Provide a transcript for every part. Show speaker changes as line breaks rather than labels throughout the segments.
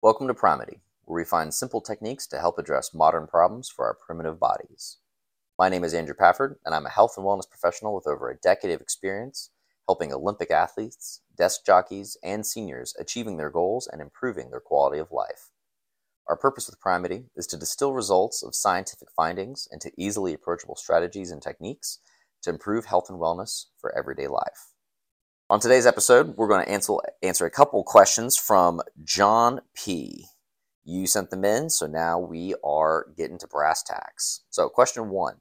Welcome to Primity, where we find simple techniques to help address modern problems for our primitive bodies. My name is Andrew Pafford, and I'm a health and wellness professional with over a decade of experience helping Olympic athletes, desk jockeys, and seniors achieving their goals and improving their quality of life. Our purpose with Primity is to distill results of scientific findings into easily approachable strategies and techniques to improve health and wellness for everyday life. On today's episode, we're going to answer, answer a couple questions from John P. You sent them in, so now we are getting to brass tacks. So, question one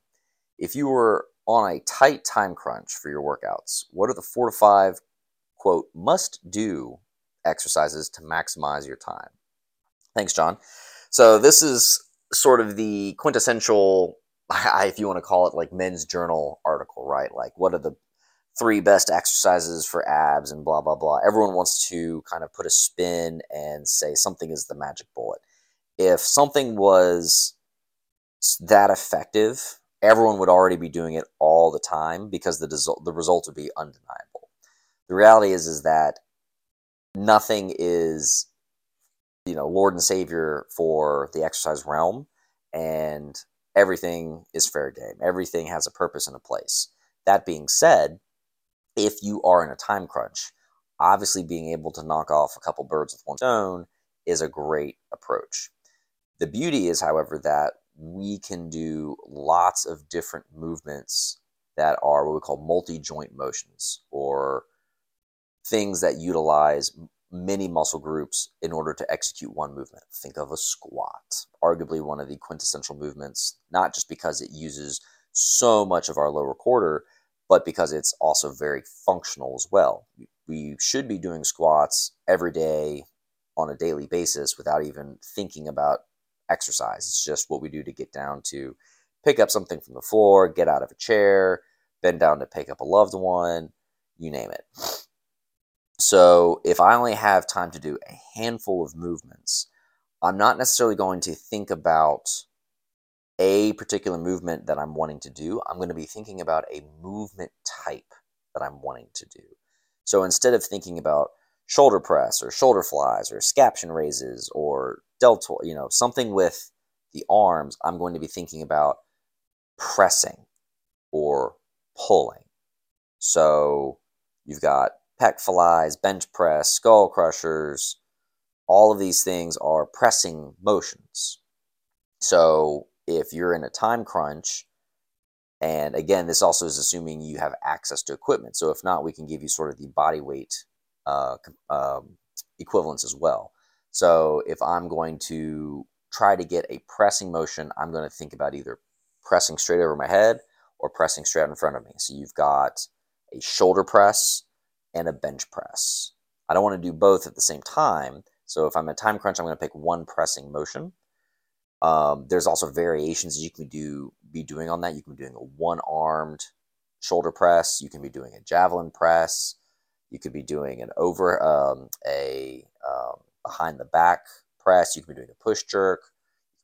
If you were on a tight time crunch for your workouts, what are the four to five, quote, must do exercises to maximize your time? Thanks, John. So, this is sort of the quintessential, if you want to call it like men's journal article, right? Like, what are the three best exercises for abs and blah blah blah. Everyone wants to kind of put a spin and say something is the magic bullet. If something was that effective, everyone would already be doing it all the time because the result the results would be undeniable. The reality is is that nothing is you know Lord and Savior for the exercise realm, and everything is fair game. Everything has a purpose and a place. That being said, if you are in a time crunch. Obviously, being able to knock off a couple birds with one stone is a great approach. The beauty is, however, that we can do lots of different movements that are what we call multi joint motions or things that utilize many muscle groups in order to execute one movement. Think of a squat, arguably one of the quintessential movements, not just because it uses so much of our lower quarter, but because it's also very functional as well. We should be doing squats every day on a daily basis without even thinking about exercise. It's just what we do to get down to pick up something from the floor, get out of a chair, bend down to pick up a loved one, you name it. So, if I only have time to do a handful of movements, I'm not necessarily going to think about a particular movement that I'm wanting to do, I'm going to be thinking about a movement type that I'm wanting to do. So instead of thinking about shoulder press or shoulder flies or scaption raises or deltoid, you know, something with the arms, I'm going to be thinking about pressing or pulling. So you've got pec flies, bench press, skull crushers. All of these things are pressing motions. So if you're in a time crunch, and again, this also is assuming you have access to equipment. So if not, we can give you sort of the body weight uh, um, equivalents as well. So if I'm going to try to get a pressing motion, I'm going to think about either pressing straight over my head or pressing straight in front of me. So you've got a shoulder press and a bench press. I don't want to do both at the same time. So if I'm in a time crunch, I'm going to pick one pressing motion. Um, there's also variations you can do be doing on that. You can be doing a one armed shoulder press. You can be doing a javelin press. You could be doing an over um, a um, behind the back press. You can be doing a push jerk.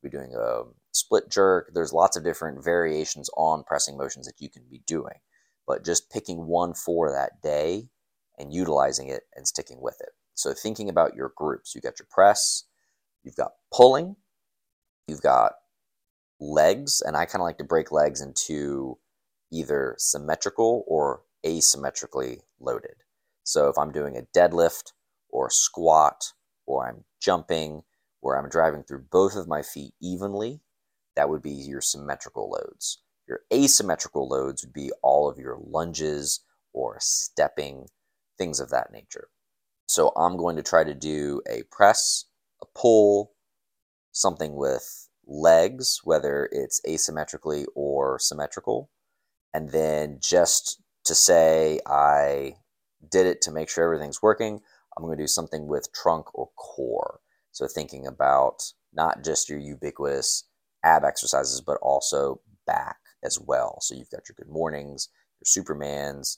You can be doing a split jerk. There's lots of different variations on pressing motions that you can be doing. But just picking one for that day and utilizing it and sticking with it. So thinking about your groups, you got your press, you've got pulling, you've got legs, and I kind of like to break legs into either symmetrical or asymmetrically loaded. So if I'm doing a deadlift or squat or I'm jumping where I'm driving through both of my feet evenly, that would be your symmetrical loads. Your asymmetrical loads would be all of your lunges or stepping, things of that nature. So I'm going to try to do a press, a pull, something with legs, whether it's asymmetrically or symmetrical. And then just to say I did it to make sure everything's working, I'm going to do something with trunk or core. So thinking about not just your ubiquitous ab exercises, but also back as well. So you've got your good mornings, your Supermans,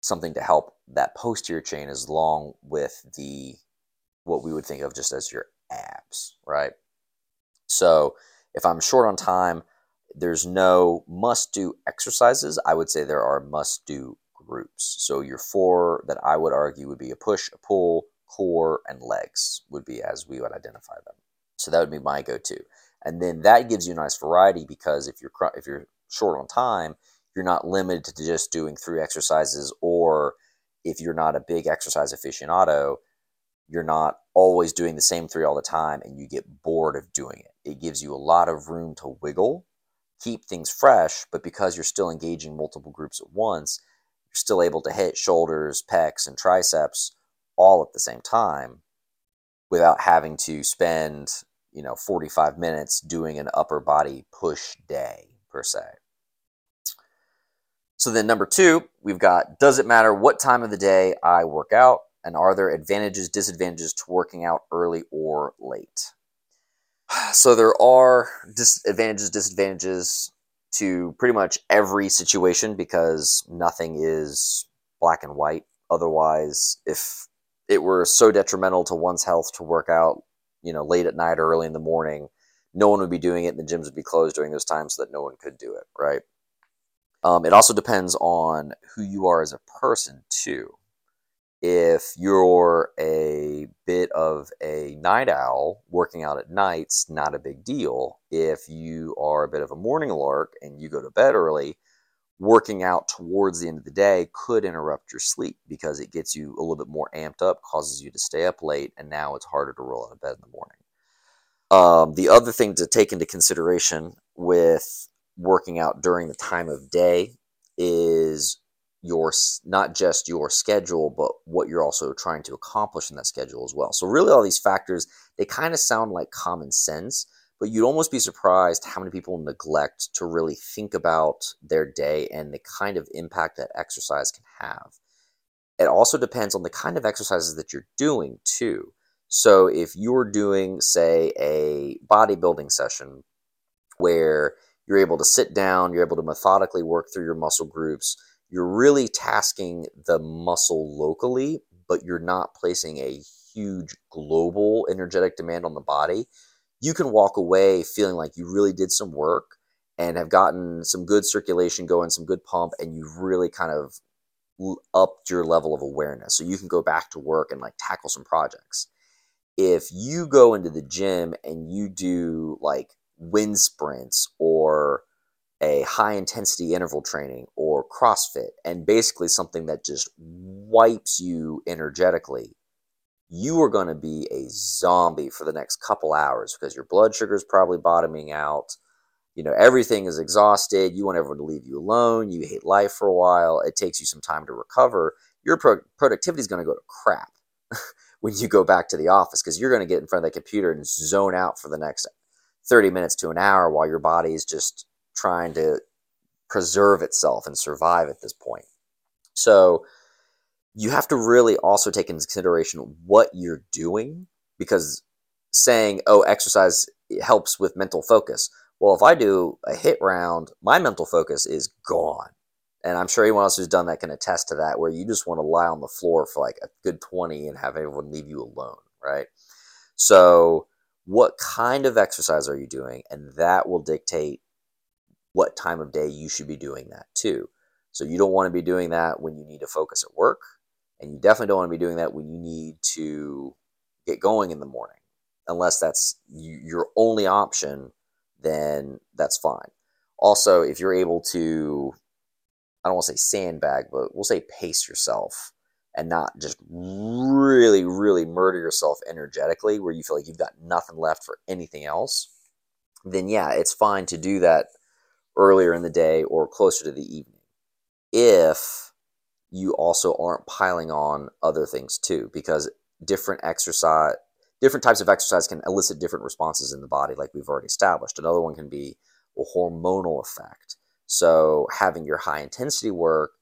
something to help that posterior chain as long with the what we would think of just as your abs, right? So if I'm short on time, there's no must do exercises. I would say there are must do groups. So your four that I would argue would be a push, a pull, core, and legs would be as we would identify them. So that would be my go-to. And then that gives you a nice variety because if you're if you're short on time, you're not limited to just doing three exercises or if you're not a big exercise aficionado, you're not always doing the same three all the time and you get bored of doing it. It gives you a lot of room to wiggle, keep things fresh, but because you're still engaging multiple groups at once, you're still able to hit shoulders, pecs, and triceps all at the same time without having to spend, you know, 45 minutes doing an upper body push day per se. So then number 2, we've got does it matter what time of the day I work out and are there advantages disadvantages to working out early or late? So there are disadvantages disadvantages to pretty much every situation because nothing is black and white. Otherwise, if it were so detrimental to one's health to work out, you know, late at night or early in the morning, no one would be doing it and the gyms would be closed during those times so that no one could do it, right? Um, it also depends on who you are as a person, too if you're a bit of a night owl, working out at night's not a big deal. If you are a bit of a morning lark and you go to bed early, working out towards the end of the day could interrupt your sleep because it gets you a little bit more amped up, causes you to stay up late, and now it's harder to roll out of bed in the morning. Um, the other thing to take into consideration with working out during the time of day is your not just your schedule but what you're also trying to accomplish in that schedule as well. So really all these factors they kind of sound like common sense but you'd almost be surprised how many people neglect to really think about their day and the kind of impact that exercise can have. It also depends on the kind of exercises that you're doing too. So if you're doing say a bodybuilding session where you're able to sit down you're able to methodically work through your muscle groups you're really tasking the muscle locally, but you're not placing a huge global energetic demand on the body, you can walk away feeling like you really did some work and have gotten some good circulation going, some good pump, and you've really kind of upped your level of awareness. So you can go back to work and like tackle some projects. If you go into the gym and you do like wind sprints or a high intensity interval training or CrossFit and basically something that just wipes you energetically, you are going to be a zombie for the next couple hours because your blood sugar is probably bottoming out. You know, everything is exhausted. You want everyone to leave you alone. You hate life for a while. It takes you some time to recover. Your pro- productivity is going to go to crap when you go back to the office because you're going to get in front of the computer and zone out for the next 30 minutes to an hour while your body is just trying to preserve itself and survive at this point. So you have to really also take into consideration what you're doing because saying, oh, exercise helps with mental focus. Well, if I do a HIIT round, my mental focus is gone. And I'm sure anyone else who's done that can attest to that, where you just want to lie on the floor for like a good 20 and have everyone leave you alone, right? So, what kind of exercise are you doing? And that will dictate what time of day you should be doing that too. So you don't want to be doing that when you need to focus at work, and you definitely don't want to be doing that when you need to get going in the morning. Unless that's your only option, then that's fine. Also, if you're able to, I don't want to say sandbag, but we'll say pace yourself and not just really, really murder yourself energetically where you feel like you've got nothing left for anything else, then yeah, it's fine to do that earlier in the day or closer to the evening. If you also aren't piling on other things too, because different exercise, different types of exercise can elicit different responses in the body, like we've already established. Another one can be a hormonal effect. So, having your high intensity work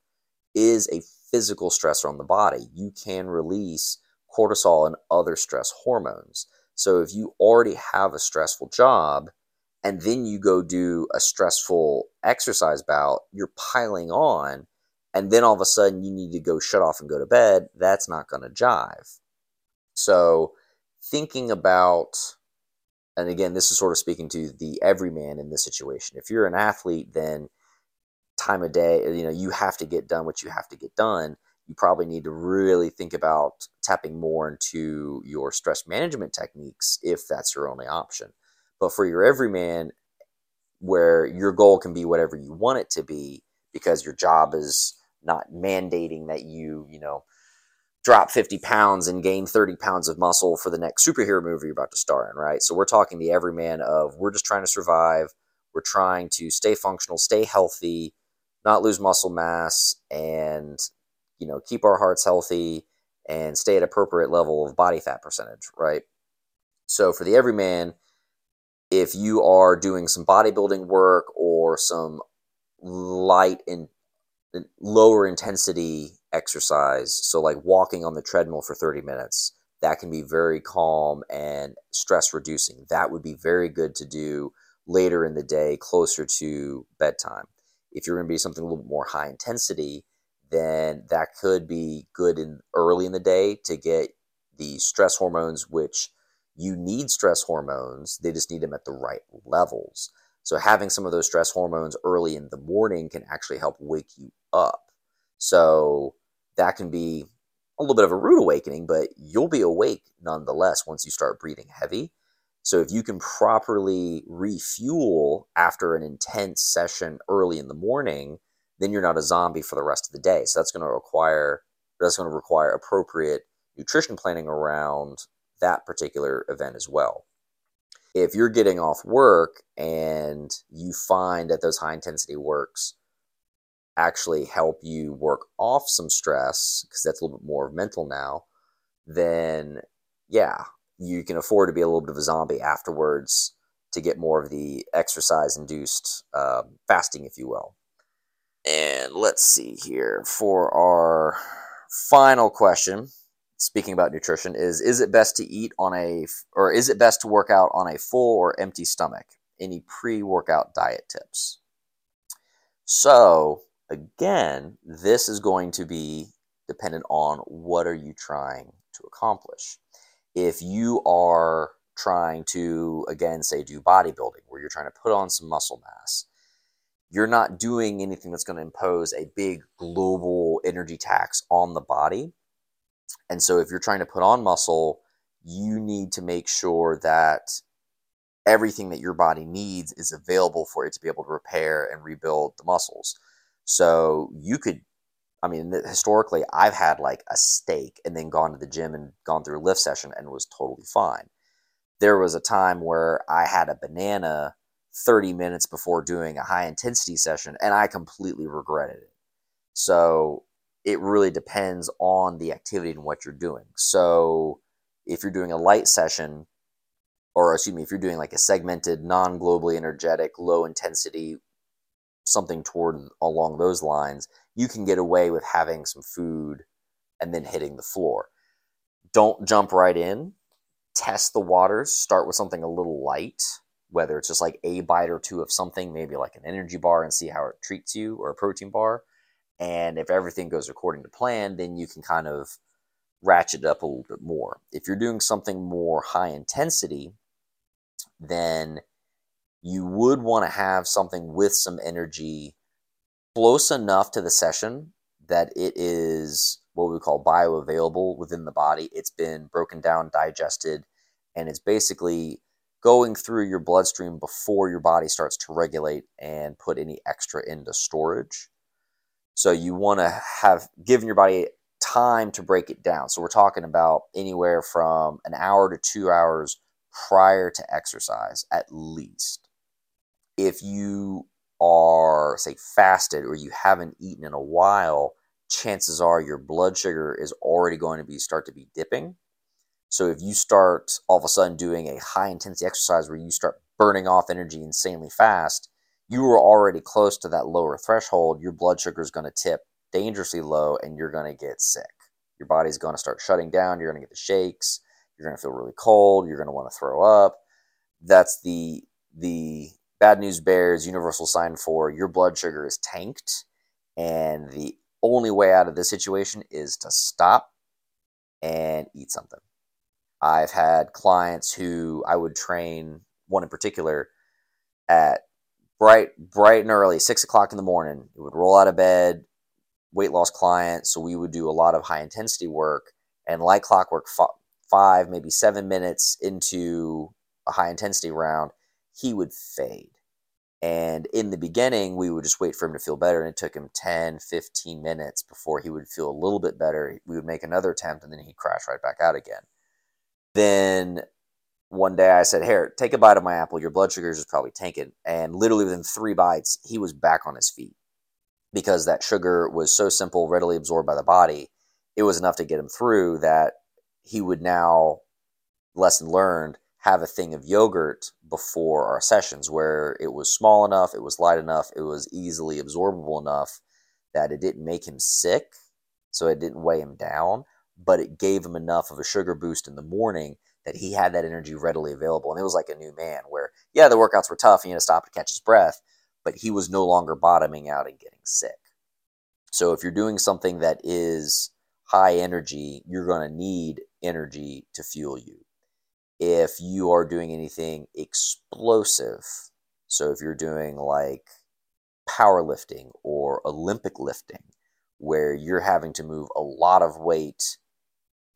is a physical stressor on the body. You can release cortisol and other stress hormones. So, if you already have a stressful job, and then you go do a stressful exercise bout, you're piling on, and then all of a sudden you need to go shut off and go to bed, that's not going to jive. So, thinking about, and again, this is sort of speaking to the everyman in this situation. If you're an athlete, then time of day, you know, you have to get done what you have to get done. you probably need to really think about tapping more into your stress management techniques if that's your only option. But for your everyman, where your goal can be whatever you want it to be because your job is not mandating that you, you know, drop 50 pounds and gain 30 pounds of muscle for the next superhero movie you're about to star in, right? So we're talking the everyman of we're just trying to survive. We're trying to stay functional, stay healthy, not lose muscle mass, and you know keep our hearts healthy and stay at appropriate level of body fat percentage, right? So for the everyman, if you are doing some bodybuilding work or some light and lower intensity exercise, so like walking on the treadmill for 30 minutes, that can be very calm and stress reducing. That would be very good to do later in the day, closer to bedtime. If you're going to be something a little bit more high intensity, then that could be good in early in the day to get the stress hormones, which you need stress hormones. They just need them at the right levels. So having some of those stress hormones early in the morning can actually help wake you up. So that can be a little bit of a rude awakening, but you'll be awake nonetheless once you start breathing heavy. So if you can properly refuel after an intense session early in the morning, then you're not a zombie for the rest of the day. So that's going to require that's going to require appropriate nutrition planning around that particular event as well. If you're getting off work and you find that those high intensity works actually help you work off some stress because that's a little bit more mental now, then yeah, you can afford to be a little bit of a zombie afterwards to get more of the exercise induced uh, fasting, if you will. And let's see here for our final question. Speaking about nutrition, is is it best to eat on a or is it best to work out on a full or empty stomach? Any pre workout diet tips? So, again, this is going to be dependent on what are you trying to accomplish. If you are trying to, again, say do bodybuilding, where you're trying to put on some muscle mass, you're not doing anything that's going to impose a big global energy tax on the body. And so, if you're trying to put on muscle, you need to make sure that everything that your body needs is available for it to be able to repair and rebuild the muscles. So, you could, I mean, historically, I've had like a steak and then gone to the gym and gone through a lift session and was totally fine. There was a time where I had a banana 30 minutes before doing a high intensity session and I completely regretted it. So it really depends on the activity and what you're doing. So if you're doing a light session, or excuse me, if you're doing like a segmented, non globally energetic, low intensity, something toward along those lines, you can get away with having some food and then hitting the floor. Don't jump right in. Test the waters. Start with something a little light whether it's just like a bite or two of something, maybe like an energy bar, and see how it treats you, or a protein bar. And if everything goes according to plan, then you can kind of ratchet up a little bit more. If you're doing something more high intensity, then you would want to have something with some energy close enough to the session that it is what we call bioavailable within the body. It's been broken down, digested, and it's basically going through your bloodstream before your body starts to regulate and put any extra into storage. So you want to have given your body time to break it down. So we're talking about anywhere from an hour to 2 hours prior to exercise at least. If you are say fasted or you haven't eaten in a while, chances are your blood sugar is already going to be start to be dipping so if you start all of a sudden doing a high intensity exercise where you start burning off energy insanely fast, you were already close to that lower threshold. Your blood sugar is going to tip dangerously low and you're going to get sick. Your body's going to start shutting down. You're going to get the shakes. You're going to feel really cold. You're going to want to throw up. That's the the bad news bears universal sign for your blood sugar is tanked and the only way out of this situation is to stop and eat something. I've had clients who I would train, one in particular, at bright, bright and early, six o'clock in the morning. He would roll out of bed, weight loss client, so we would do a lot of high intensity work. And like clockwork, five, maybe seven minutes into a high intensity round, he would fade. And in the beginning, we would just wait for him to feel better. And it took him 10, 15 minutes before he would feel a little bit better. We would make another attempt and then he'd crash right back out again. Then one day I said, Here, take a bite of my apple. Your blood sugars is probably tanking. And literally within three bites, he was back on his feet because that sugar was so simple, readily absorbed by the body. It was enough to get him through that he would now, lesson learned, have a thing of yogurt before our sessions where it was small enough, it was light enough, it was easily absorbable enough that it didn't make him sick, so it didn't weigh him down, but it gave him enough of a sugar boost in the morning that he had that energy readily available. And it was like a new man where, yeah, the workouts were tough, he had to stop to catch his breath, but he was no longer bottoming out and getting sick. So if you're doing something that is high energy, you're going to need energy to fuel you if you are doing anything explosive. So if you're doing like powerlifting or Olympic lifting, where you're having to move a lot of weight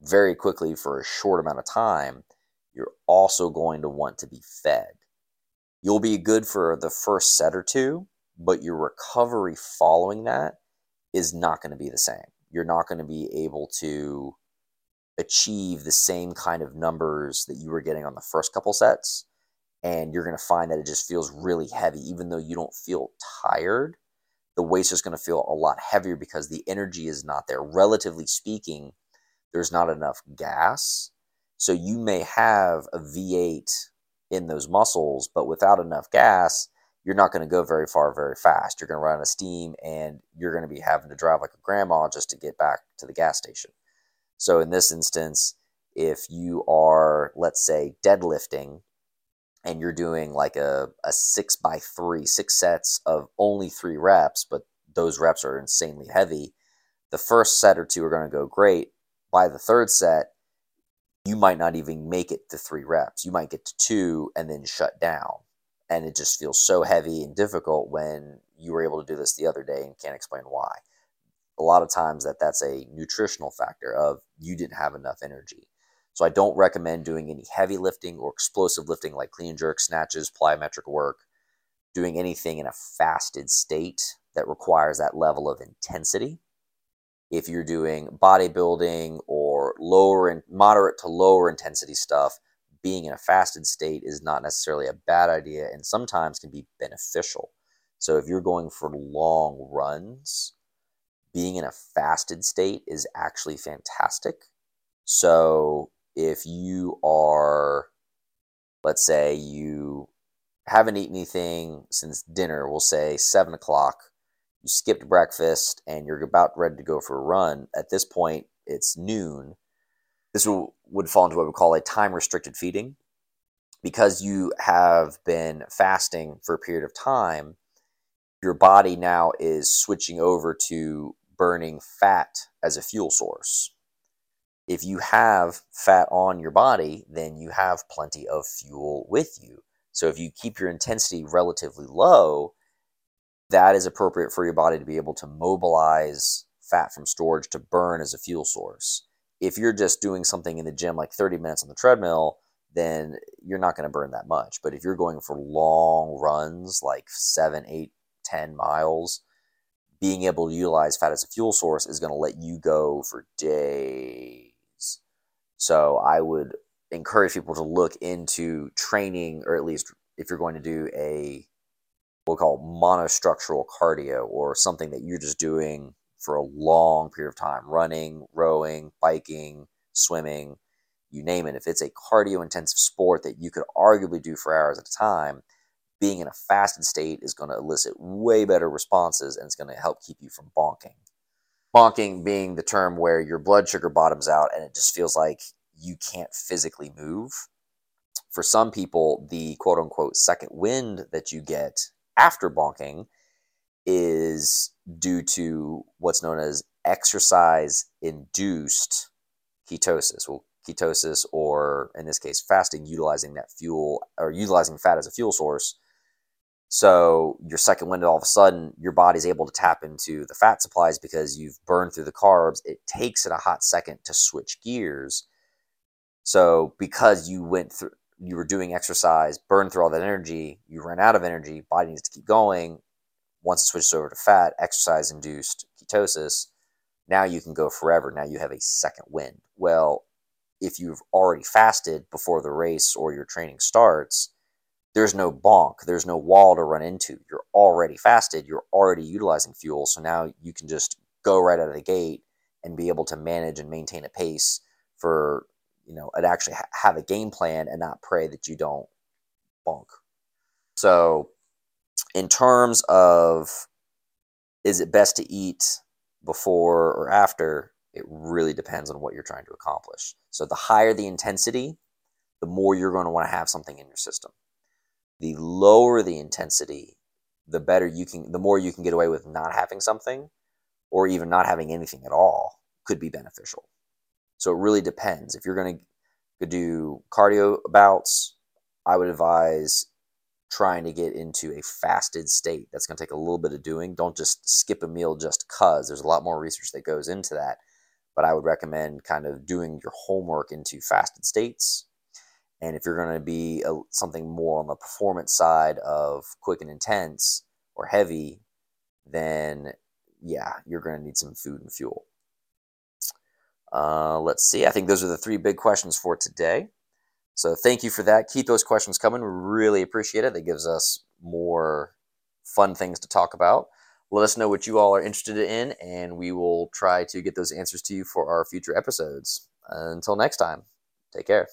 very quickly for a short amount of time, you're also going to want to be fed. You'll be good for the first set or two, but your recovery following that is not going to be the same. You're not going to be able to achieve the same kind of numbers that you were getting on the first couple sets. And you're going to find that it just feels really heavy, even though you don't feel tired. The weight's is going to feel a lot heavier because the energy is not there. Relatively speaking, there's not enough gas. So you may have a V8 in those muscles, but without enough gas, you're not going to go very far very fast. You're going to run out of steam and you're going to be having to drive like a grandma just to get back to the gas station. So in this instance, if you are, let's say, deadlifting and you're doing like a, a six by three, six sets of only three reps, but those reps are insanely heavy, the first set or two are going to go great. By the third set, you might not even make it to three reps. You might get to two and then shut down. And it just feels so heavy and difficult when you were able to do this the other day and can't explain why a lot of times that that's a nutritional factor of you didn't have enough energy. So I don't recommend doing any heavy lifting or explosive lifting like clean jerk, snatches, plyometric work, doing anything in a fasted state that requires that level of intensity. If you're doing bodybuilding or lower and moderate to lower intensity stuff, being in a fasted state is not necessarily a bad idea and sometimes can be beneficial. So if you're going for long runs, being in a fasted state is actually fantastic. So if you are, let's say you haven't eaten anything since dinner, we'll say seven o'clock, you skipped breakfast and you're about ready to go for a run. At this point, it's noon. This will, would fall into what we call a time restricted feeding. Because you have been fasting for a period of time, your body now is switching over to burning fat as a fuel source. If you have fat on your body, then you have plenty of fuel with you. So if you keep your intensity relatively low, that is appropriate for your body to be able to mobilize fat from storage to burn as a fuel source. If you're just doing something in the gym like 30 minutes on the treadmill, then you're not going to burn that much. But if you're going for long runs, like seven, eight, 10 miles, being able to utilize fat as a fuel source is going to let you go for days. So I would encourage people to look into training, or at least if you're going to do a what we call monostructural cardio or something that you're just doing for a long period of time running, rowing, biking, swimming, you name it. If it's a cardio intensive sport that you could arguably do for hours at a time, being in a fasted state is going to elicit way better responses and it's going to help keep you from bonking. Bonking being the term where your blood sugar bottoms out and it just feels like you can't physically move. For some people, the quote unquote second wind that you get after bonking is due to what's known as exercise induced ketosis. Well, ketosis, or in this case, fasting, utilizing that fuel or utilizing fat as a fuel source So your second wind, all of a sudden, your body's able to tap into the fat supplies because you've burned through the carbs. It takes it a hot second to switch gears. So because you went through, you were doing exercise, burned through all that energy, you ran out of energy, body needs to keep going. Once it switches over to fat, exercise induced ketosis, now you can go forever. Now you have a second wind. Well, if you've already fasted before the race or your training starts, there's no bonk, there's no wall to run into. You're already fasted, you're already utilizing fuel. So now you can just go right out of the gate and be able to manage and maintain a pace for, you know, and actually ha- have a game plan and not pray that you don't bonk. So, in terms of is it best to eat before or after, it really depends on what you're trying to accomplish. So, the higher the intensity, the more you're going to want to have something in your system the lower the intensity, the better you can, the more you can get away with not having something or even not having anything at all could be beneficial. So it really depends. If you're going to do cardio bouts, I would advise trying to get into a fasted state. That's going to take a little bit of doing. Don't just skip a meal just cuz. There's a lot more research that goes into that. But I would recommend kind of doing your homework into fasted states and if you're going to be a, something more on the performance side of quick and intense or heavy, then yeah, you're going to need some food and fuel. Uh, let's see. I think those are the three big questions for today. So thank you for that. Keep those questions coming. We really appreciate it. That gives us more fun things to talk about. Let us know what you all are interested in, and we will try to get those answers to you for our future episodes. Until next time, take care.